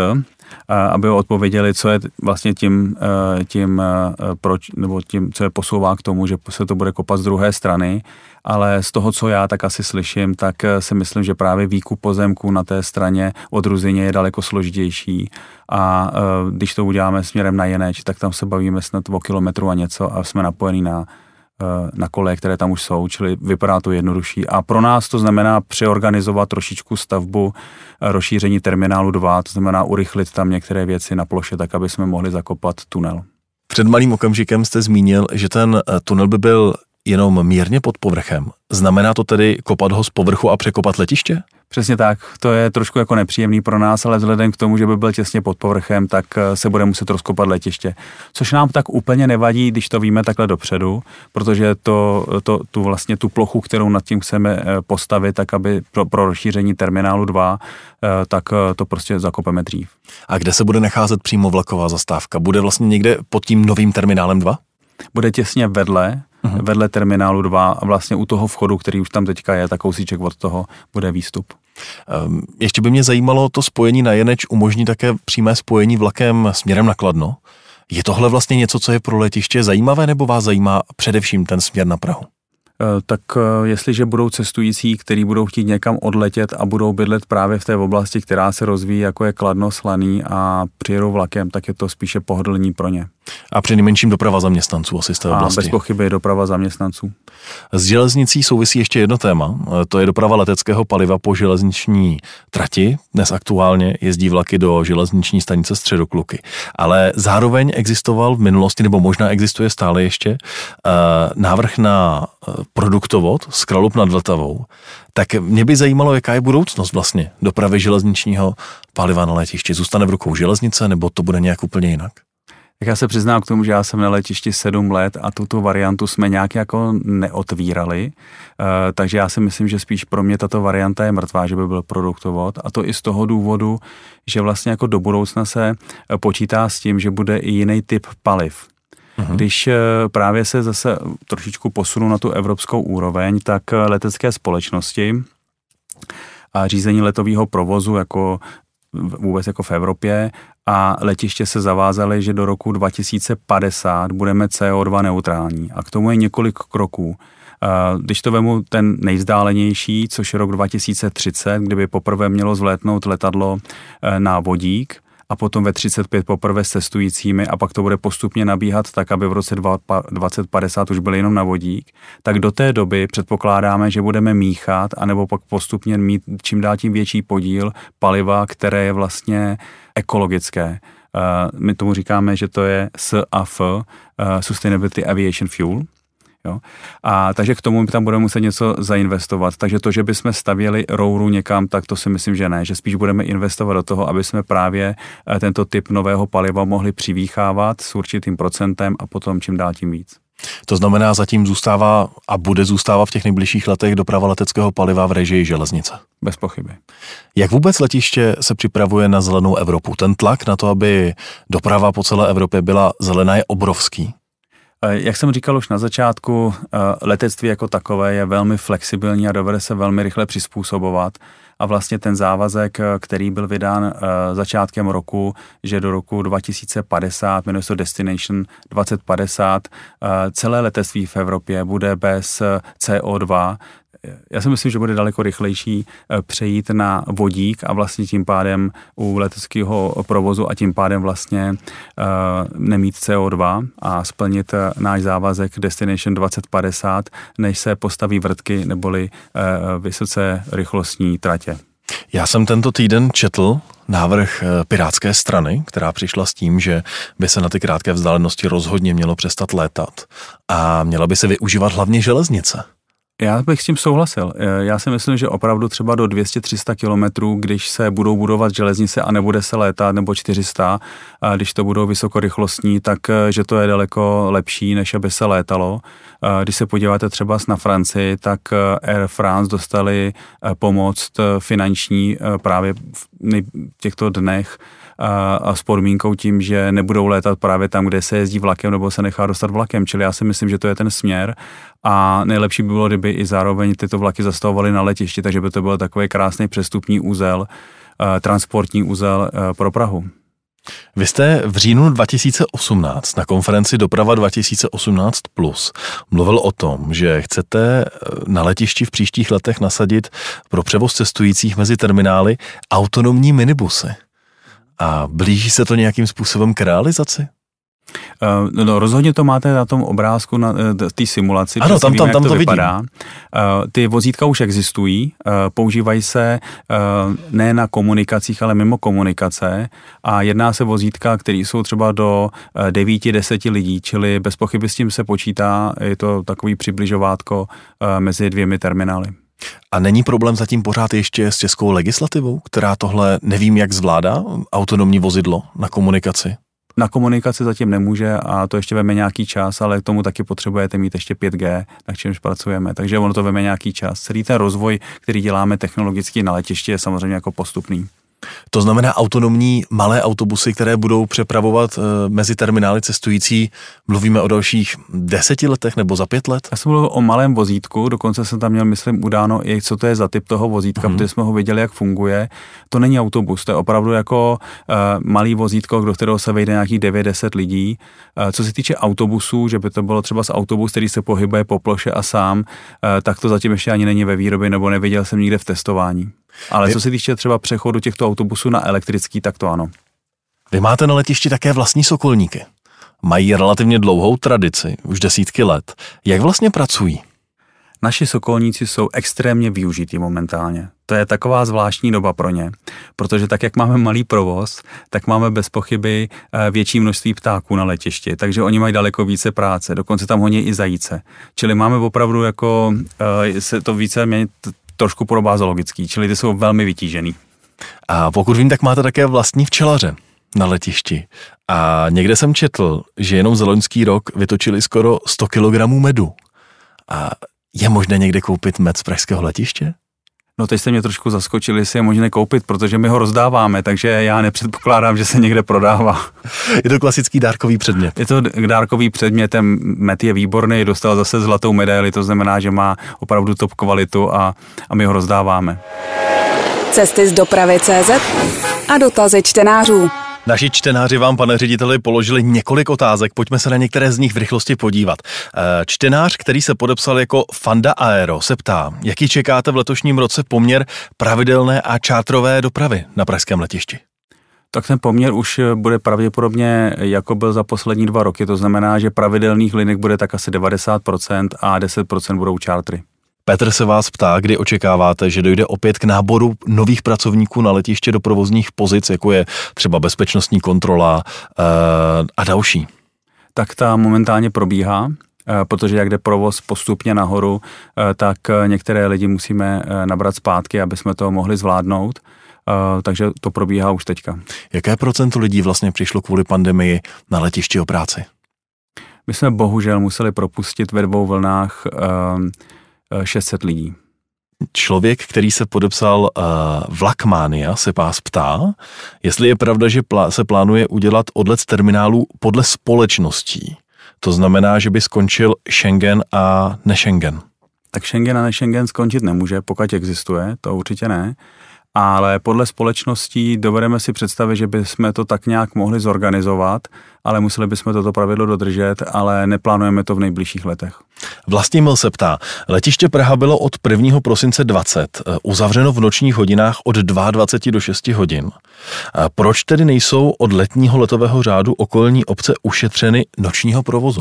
aby odpověděli, co je vlastně tím, eh, tím eh, proč, nebo tím, co je posouvá k tomu, že se to bude kopat z druhé strany, ale z toho, co já tak asi slyším, tak eh, si myslím, že právě výkup pozemků na té straně od Ruzině je daleko složitější a když to uděláme směrem na Jeneč, tak tam se bavíme snad o kilometru a něco a jsme napojení na Eh, na kole, které tam už jsou, čili vypadá to jednodušší. A pro nás to znamená přeorganizovat trošičku stavbu eh, rozšíření terminálu 2, to znamená urychlit tam některé věci na ploše, tak aby jsme mohli zakopat tunel. Před malým okamžikem jste zmínil, že ten eh, tunel by byl jenom mírně pod povrchem. Znamená to tedy kopat ho z povrchu a překopat letiště? Přesně tak, to je trošku jako nepříjemný pro nás, ale vzhledem k tomu, že by byl těsně pod povrchem, tak eh, se bude muset rozkopat letiště. Což nám tak úplně nevadí, když to víme takhle dopředu, protože to, to, tu vlastně tu plochu, kterou nad tím chceme eh, postavit, tak aby pro, pro rozšíření terminálu 2, eh, tak to prostě zakopeme dřív. A kde se bude nacházet přímo vlaková zastávka? Bude vlastně někde pod tím novým terminálem 2? Bude těsně vedle, uh-huh. vedle terminálu 2 a vlastně u toho vchodu, který už tam teďka je, tak kousíček od toho bude výstup. Um, ještě by mě zajímalo, to spojení na Jeneč umožní také přímé spojení vlakem směrem na Kladno. Je tohle vlastně něco, co je pro letiště zajímavé, nebo vás zajímá především ten směr na Prahu? Eh, tak eh, jestliže budou cestující, kteří budou chtít někam odletět a budou bydlet právě v té oblasti, která se rozvíjí, jako je Kladno, Slaný a přijedou vlakem, tak je to spíše pohodlní pro ně. A při nejmenším doprava zaměstnanců asi z té oblasti. A bez pochyby doprava zaměstnanců. S železnicí souvisí ještě jedno téma, to je doprava leteckého paliva po železniční trati. Dnes aktuálně jezdí vlaky do železniční stanice Středokluky. Ale zároveň existoval v minulosti, nebo možná existuje stále ještě, eh, návrh na eh, produktovod z Kralup nad Vltavou. Tak mě by zajímalo, jaká je budoucnost vlastně dopravy železničního paliva na letišti. Zůstane v rukou železnice, nebo to bude nějak úplně jinak? Tak já se přiznám k tomu, že já jsem na letišti sedm let a tuto variantu jsme nějak jako neotvírali, uh, takže já si myslím, že spíš pro mě tato varianta je mrtvá, že by byl produktovod a to i z toho důvodu, že vlastně jako do budoucna se eh, počítá s tím, že bude i jiný typ paliv. Uh-huh. Když uh, právě se zase trošičku posunu na tu evropskou úroveň, tak letecké společnosti a řízení letového provozu jako vůbec jako v Evropě a letiště se zavázaly, že do roku 2050 budeme CO2 neutrální. A k tomu je několik kroků. Když to vemu ten nejzdálenější, což je rok 2030, kdyby poprvé mělo zvlétnout letadlo na vodík, a potom ve 35 poprvé s cestujícími a pak to bude postupně nabíhat tak, aby v roce 2050 už byly jenom na vodík, tak do té doby předpokládáme, že budeme míchat anebo pak postupně mít čím dál tím větší podíl paliva, které je vlastně ekologické. My tomu říkáme, že to je SAF, Sustainability Aviation Fuel, Jo? A takže k tomu tam budeme muset něco zainvestovat. Takže to, že bychom stavěli rouru někam, tak to si myslím, že ne. Že spíš budeme investovat do toho, aby jsme právě eh, tento typ nového paliva mohli přivýchávat s určitým procentem a potom čím dál tím víc. To znamená, zatím zůstává a bude zůstávat v těch nejbližších letech doprava leteckého paliva v režii železnice. Bez pochyby. Jak vůbec letiště se připravuje na zelenou Evropu? Ten tlak na to, aby doprava po celé Evropě byla zelená, je obrovský. Eh, jak jsem říkal už na začátku, eh, letectví jako takové je velmi flexibilní a dovede se velmi rychle přizpůsobovat. A vlastně ten závazek, eh, který byl vydán začátkem roku, že do roku 2050, jmenuje se Destination 2050, celé letectví v Evropě bude bez CO2, já si myslím, že bude daleko rychlejší eh, přejít na vodík a vlastně tím pádem u leteckého provozu a tím pádem vlastně uh, nemít CO2 a splnit uh, náš závazek Destination 2050, než se postaví vrtky neboli vysoce rychlostní tratě. Já jsem tento týden četl návrh Pirátské strany, která přišla s tím, že by se na ty krátké vzdálenosti rozhodně mělo přestat létat a měla by se využívat hlavně železnice. Já bych s tím souhlasil. Eh, já si myslím, že opravdu třeba do 200-300 kilometrů, když se budou budovat železnice a nebude se létat, nebo 400, a když to budou vysokorychlostní, tak eh, že to je daleko lepší, než aby se létalo. Eh, když se podíváte třeba na Francii, tak Air France dostali pomoc finanční právě v těchto dnech a, s podmínkou tím, že nebudou létat právě tam, kde se jezdí vlakem nebo se nechá dostat vlakem. Čili já si myslím, že to je ten směr a nejlepší by bylo, kdyby i zároveň tyto vlaky zastavovaly na letišti, takže by to byl takový krásný přestupní úzel, transportní úzel pro Prahu. Vy jste v říjnu 2018 na konferenci Doprava 2018 Plus mluvil o tom, že chcete e, na letišti v příštích letech nasadit pro převoz cestujících mezi terminály autonomní minibusy. A blíží se to nějakým způsobem k realizaci? Uh, no, rozhodně to máte na tom obrázku, na uh, té simulaci. Ano, tam, víme, tam, tam to, to vypadá. Uh, ty vozítka už existují, používají se ne na komunikacích, ale mimo komunikace a jedná se vozítka, které jsou třeba do uh, 9-10 lidí, čili bez pochyby s tím se počítá, je to takový přibližovátko mezi dvěmi terminály. A není problém zatím pořád ještě s českou legislativou, která tohle nevím, jak zvládá autonomní vozidlo na komunikaci? Na komunikaci zatím nemůže a to ještě veme nějaký čas, ale k tomu taky potřebujete mít ještě 5G, na čemž pracujeme. Takže ono to veme nějaký čas. Celý ten rozvoj, který děláme technologicky na letišti, je samozřejmě jako postupný. To znamená autonomní malé autobusy, které budou přepravovat e, mezi terminály cestující. Mluvíme o dalších deseti letech nebo za pět let? Já jsem mluvil o malém vozítku, dokonce jsem tam měl, myslím, udáno i co to je za typ toho vozítka, hmm. protože jsme ho viděli, jak funguje. To není autobus, to je opravdu jako e, malý vozítko, do kterého se vejde nějakých 9-10 lidí. E, co se týče autobusů, že by to bylo třeba z autobus, který se pohybuje po ploše a sám, e, tak to zatím ještě ani není ve výrobě nebo neviděl jsem nikde v testování. Ale co se týče třeba přechodu těchto autobusů na elektrický, tak to ano. Vy máte na letišti také vlastní sokolníky. Mají relativně dlouhou tradici, už desítky let. Jak vlastně pracují? Naši sokolníci jsou extrémně využití momentálně. To je taková zvláštní doba pro ně, protože tak, jak máme malý provoz, tak máme bez pochyby eh, větší množství ptáků na letišti, takže oni mají daleko více práce, dokonce tam honí i zajíce. Čili máme opravdu jako, eh, se to více trošku podobá zoologický, čili ty jsou velmi vytížený. A pokud vím, tak máte také vlastní včelaře na letišti. A někde jsem četl, že jenom za loňský rok vytočili skoro 100 kg medu. A je možné někde koupit med z pražského letiště? No teď jste mě trošku zaskočili, jestli je možné koupit, protože my ho rozdáváme, takže já nepředpokládám, že se někde prodává. Je to klasický dárkový předmět. Je to dárkový předmět, ten met je výborný, dostal zase zlatou medaili, to znamená, že má opravdu top kvalitu a, a my ho rozdáváme. Cesty z dopravy CZ a dotazy čtenářů. Naši čtenáři vám, pane řediteli, položili několik otázek, pojďme se na některé z nich v rychlosti podívat. Eh, čtenář, který se podepsal jako Fanda Aero, se ptá, jaký čekáte v letošním roce poměr pravidelné a čátrové dopravy na pražském letišti? tak ten poměr už bude pravděpodobně, jako byl za poslední dva roky. To znamená, že pravidelných linek bude tak asi 90% a 10% budou čártry. Petr se vás ptá, kdy očekáváte, že dojde opět k náboru nových pracovníků na letiště do provozních pozic, jako je třeba bezpečnostní kontrola e, a další. Tak ta momentálně probíhá, eh, protože jak jde provoz postupně nahoru, eh, tak některé lidi musíme nabrat zpátky, aby jsme to mohli zvládnout. Takže to probíhá už teďka. Jaké procento lidí vlastně přišlo kvůli pandemii na letišti o práci? My jsme bohužel museli propustit ve dvou vlnách 600 eh, lidí. Člověk, který se podepsal uh, Vlakmania, se vás ptá, jestli je pravda, že plá, se plánuje udělat odlet z terminálu podle společností. To znamená, že by skončil Schengen a ne Schengen. Tak Schengen a ne Schengen skončit nemůže, pokud existuje, to určitě ne ale podle společností dovedeme si představit, že bychom to tak nějak mohli zorganizovat, ale museli bychom toto pravidlo dodržet, ale neplánujeme to v nejbližších letech. Vlastimil se ptá, letiště Praha bylo od 1. prosince 20 eh, uzavřeno v nočních hodinách od 22 do 6 hodin. Proč tedy nejsou od letního letového řádu okolní obce ušetřeny nočního provozu?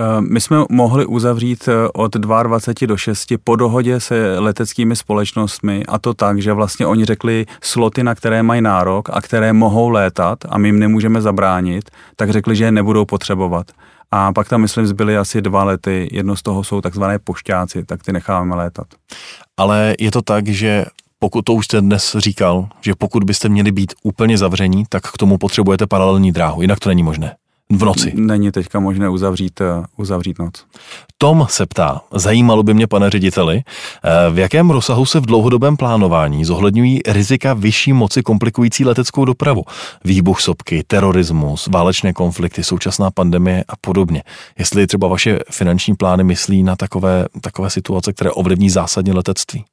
Eh, my jsme mohli uzavřít eh, od 22 do 6 po dohodě se leteckými společnostmi a to tak, že vlastně oni řekli sloty, na které mají nárok a které mohou létat a my jim nemůžeme zabránit, tak řekli, že je nebudou potřebovat. A pak tam, myslím, zbyly asi dva lety. Jedno z toho jsou takzvané pošťáci, tak ty necháváme létat. Ale je to tak, že pokud to už jste dnes říkal, že pokud byste měli být úplně zavření, tak k tomu potřebujete paralelní dráhu, jinak to není možné. V noci. Není teďka možné uzavřít, eh, uzavřít noc. Tom se ptá, zajímalo by mě, pane řediteli, eh, v jakém rozsahu se v dlouhodobém plánování zohledňují rizika vyšší moci komplikující leteckou dopravu, výbuch sopky, terorismus, válečné konflikty, současná pandemie a podobně. Jestli třeba vaše finanční plány myslí na takové, takové situace, které ovlivní zásadně letectví.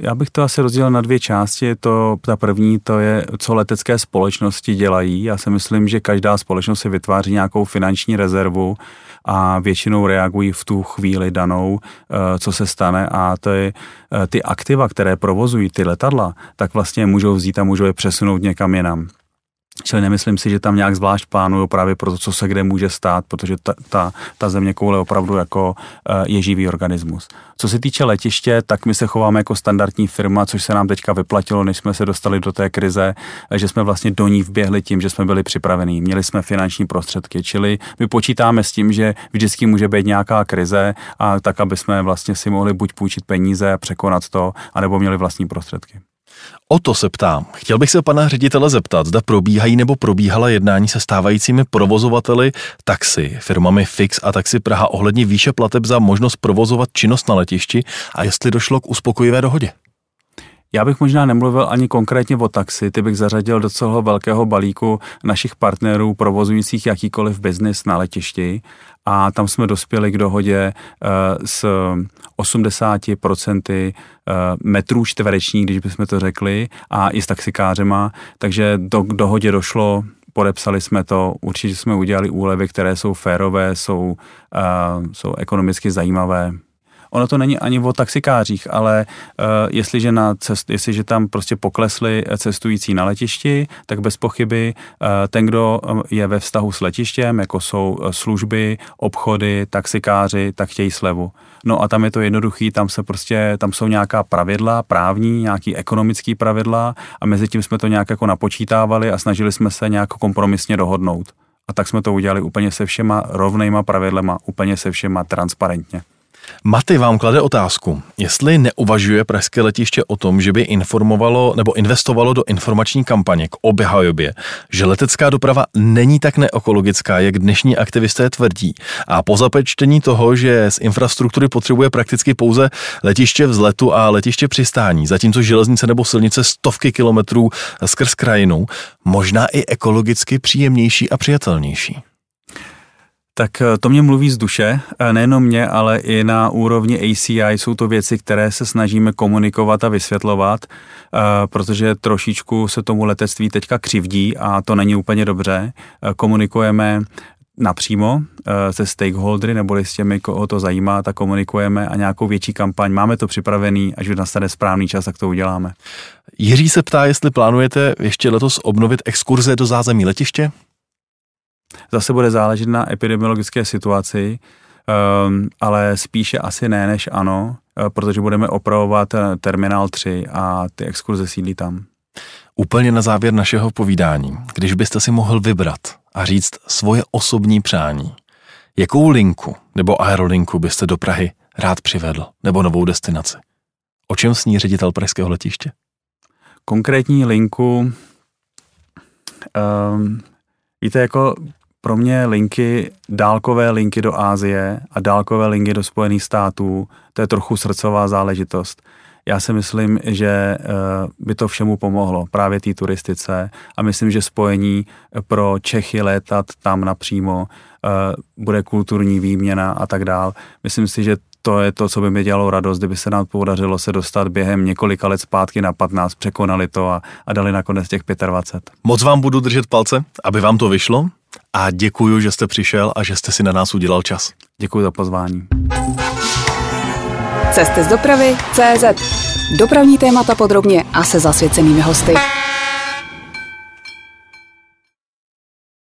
Já bych to asi rozdělil na dvě části. To, ta první, to je, co letecké společnosti dělají. Já si myslím, že každá společnost si vytváří nějakou finanční rezervu a většinou reagují v tu chvíli danou, eh, co se stane a to je, eh, ty aktiva, které provozují ty letadla, tak vlastně můžou vzít a můžou je přesunout někam jinam. Čili nemyslím si, že tam nějak zvlášť plánují právě pro to, co se kde může stát, protože ta, ta, ta země koule opravdu jako uh, je živý organismus. Co se týče letiště, tak my se chováme jako standardní firma, což se nám teďka vyplatilo, než jsme se dostali do té krize, že jsme vlastně do ní vběhli tím, že jsme byli připravení. Měli jsme finanční prostředky, čili my počítáme s tím, že vždycky může být nějaká krize a tak, aby jsme vlastně si mohli buď půjčit peníze a překonat to, anebo měli vlastní prostředky. O to se ptám. Chtěl bych se pana ředitele zeptat, zda probíhají nebo probíhala jednání se stávajícími provozovateli taxi, firmami Fix a Taxi Praha ohledně výše plateb za možnost provozovat činnost na letišti a jestli došlo k uspokojivé dohodě. Já bych možná nemluvil ani konkrétně o taxi, ty bych zařadil do celého velkého balíku našich partnerů provozujících jakýkoliv biznis na letišti a tam jsme dospěli k dohodě uh, s 80% uh, metrů čtverečních, když bychom to řekli, a i s taxikářema, takže do, k dohodě došlo podepsali jsme to, určitě jsme udělali úlevy, které jsou férové, jsou, uh, jsou ekonomicky zajímavé. Ono to není ani o taxikářích, ale uh, jestliže, na cest, jestliže tam prostě poklesli cestující na letišti, tak bez pochyby uh, ten, kdo je ve vztahu s letištěm, jako jsou služby, obchody, taxikáři, tak chtějí slevu. No a tam je to jednoduchý, tam se prostě, tam jsou nějaká pravidla právní, nějaký ekonomický pravidla a mezi tím jsme to nějak jako napočítávali a snažili jsme se nějak kompromisně dohodnout. A tak jsme to udělali úplně se všema rovnejma pravidlema, úplně se všema transparentně. Maty vám klade otázku, jestli neuvažuje pražské letiště o tom, že by informovalo nebo investovalo do informační kampaně k obhajobě, že letecká doprava není tak neekologická, jak dnešní aktivisté tvrdí. A po zapečtení toho, že z infrastruktury potřebuje prakticky pouze letiště vzletu a letiště přistání, zatímco železnice nebo silnice stovky kilometrů skrz krajinu, možná i ekologicky příjemnější a přijatelnější. Tak eh, to mě mluví z duše, eh, nejenom mě, ale i na úrovni ACI jsou to věci, které se snažíme komunikovat a vysvětlovat, eh, protože trošičku se tomu letectví teďka křivdí a to není úplně dobře. Komunikujeme napřímo se stakeholdery neboli s těmi, koho to zajímá, tak komunikujeme a nějakou větší kampaň. Máme to připravený, až nastane správný čas, tak to uděláme. Jiří se ptá, jestli plánujete ještě letos obnovit exkurze do zázemí letiště? Zase bude záležet na epidemiologické situaci, um, ale spíše asi ne než ano, eh, protože budeme opravovat eh, terminál 3 a ty exkurze sídlí tam. Úplně na závěr našeho povídání, když byste si mohl vybrat a říct svoje osobní přání, jakou linku nebo aerolinku byste do Prahy rád přivedl, nebo novou destinaci? O čem sní ředitel pražského letiště? Konkrétní linku, um, víte, jako pro mě linky, dálkové linky do Ázie a dálkové linky do Spojených států, to je trochu srdcová záležitost. Já si myslím, že eh, by to všemu pomohlo, právě té turistice a myslím, že spojení pro Čechy létat tam napřímo eh, bude kulturní výměna a tak dál. Myslím si, že to je to, co by mi dělalo radost, kdyby se nám podařilo se dostat během několika let zpátky na 15, překonali to a, a dali nakonec těch 25. Moc vám budu držet palce, aby vám to vyšlo a děkuji, že jste přišel a že jste si na nás udělal čas. Děkuji za pozvání. Cesty z dopravy CZ. Dopravní témata podrobně a se zasvěcenými hosty.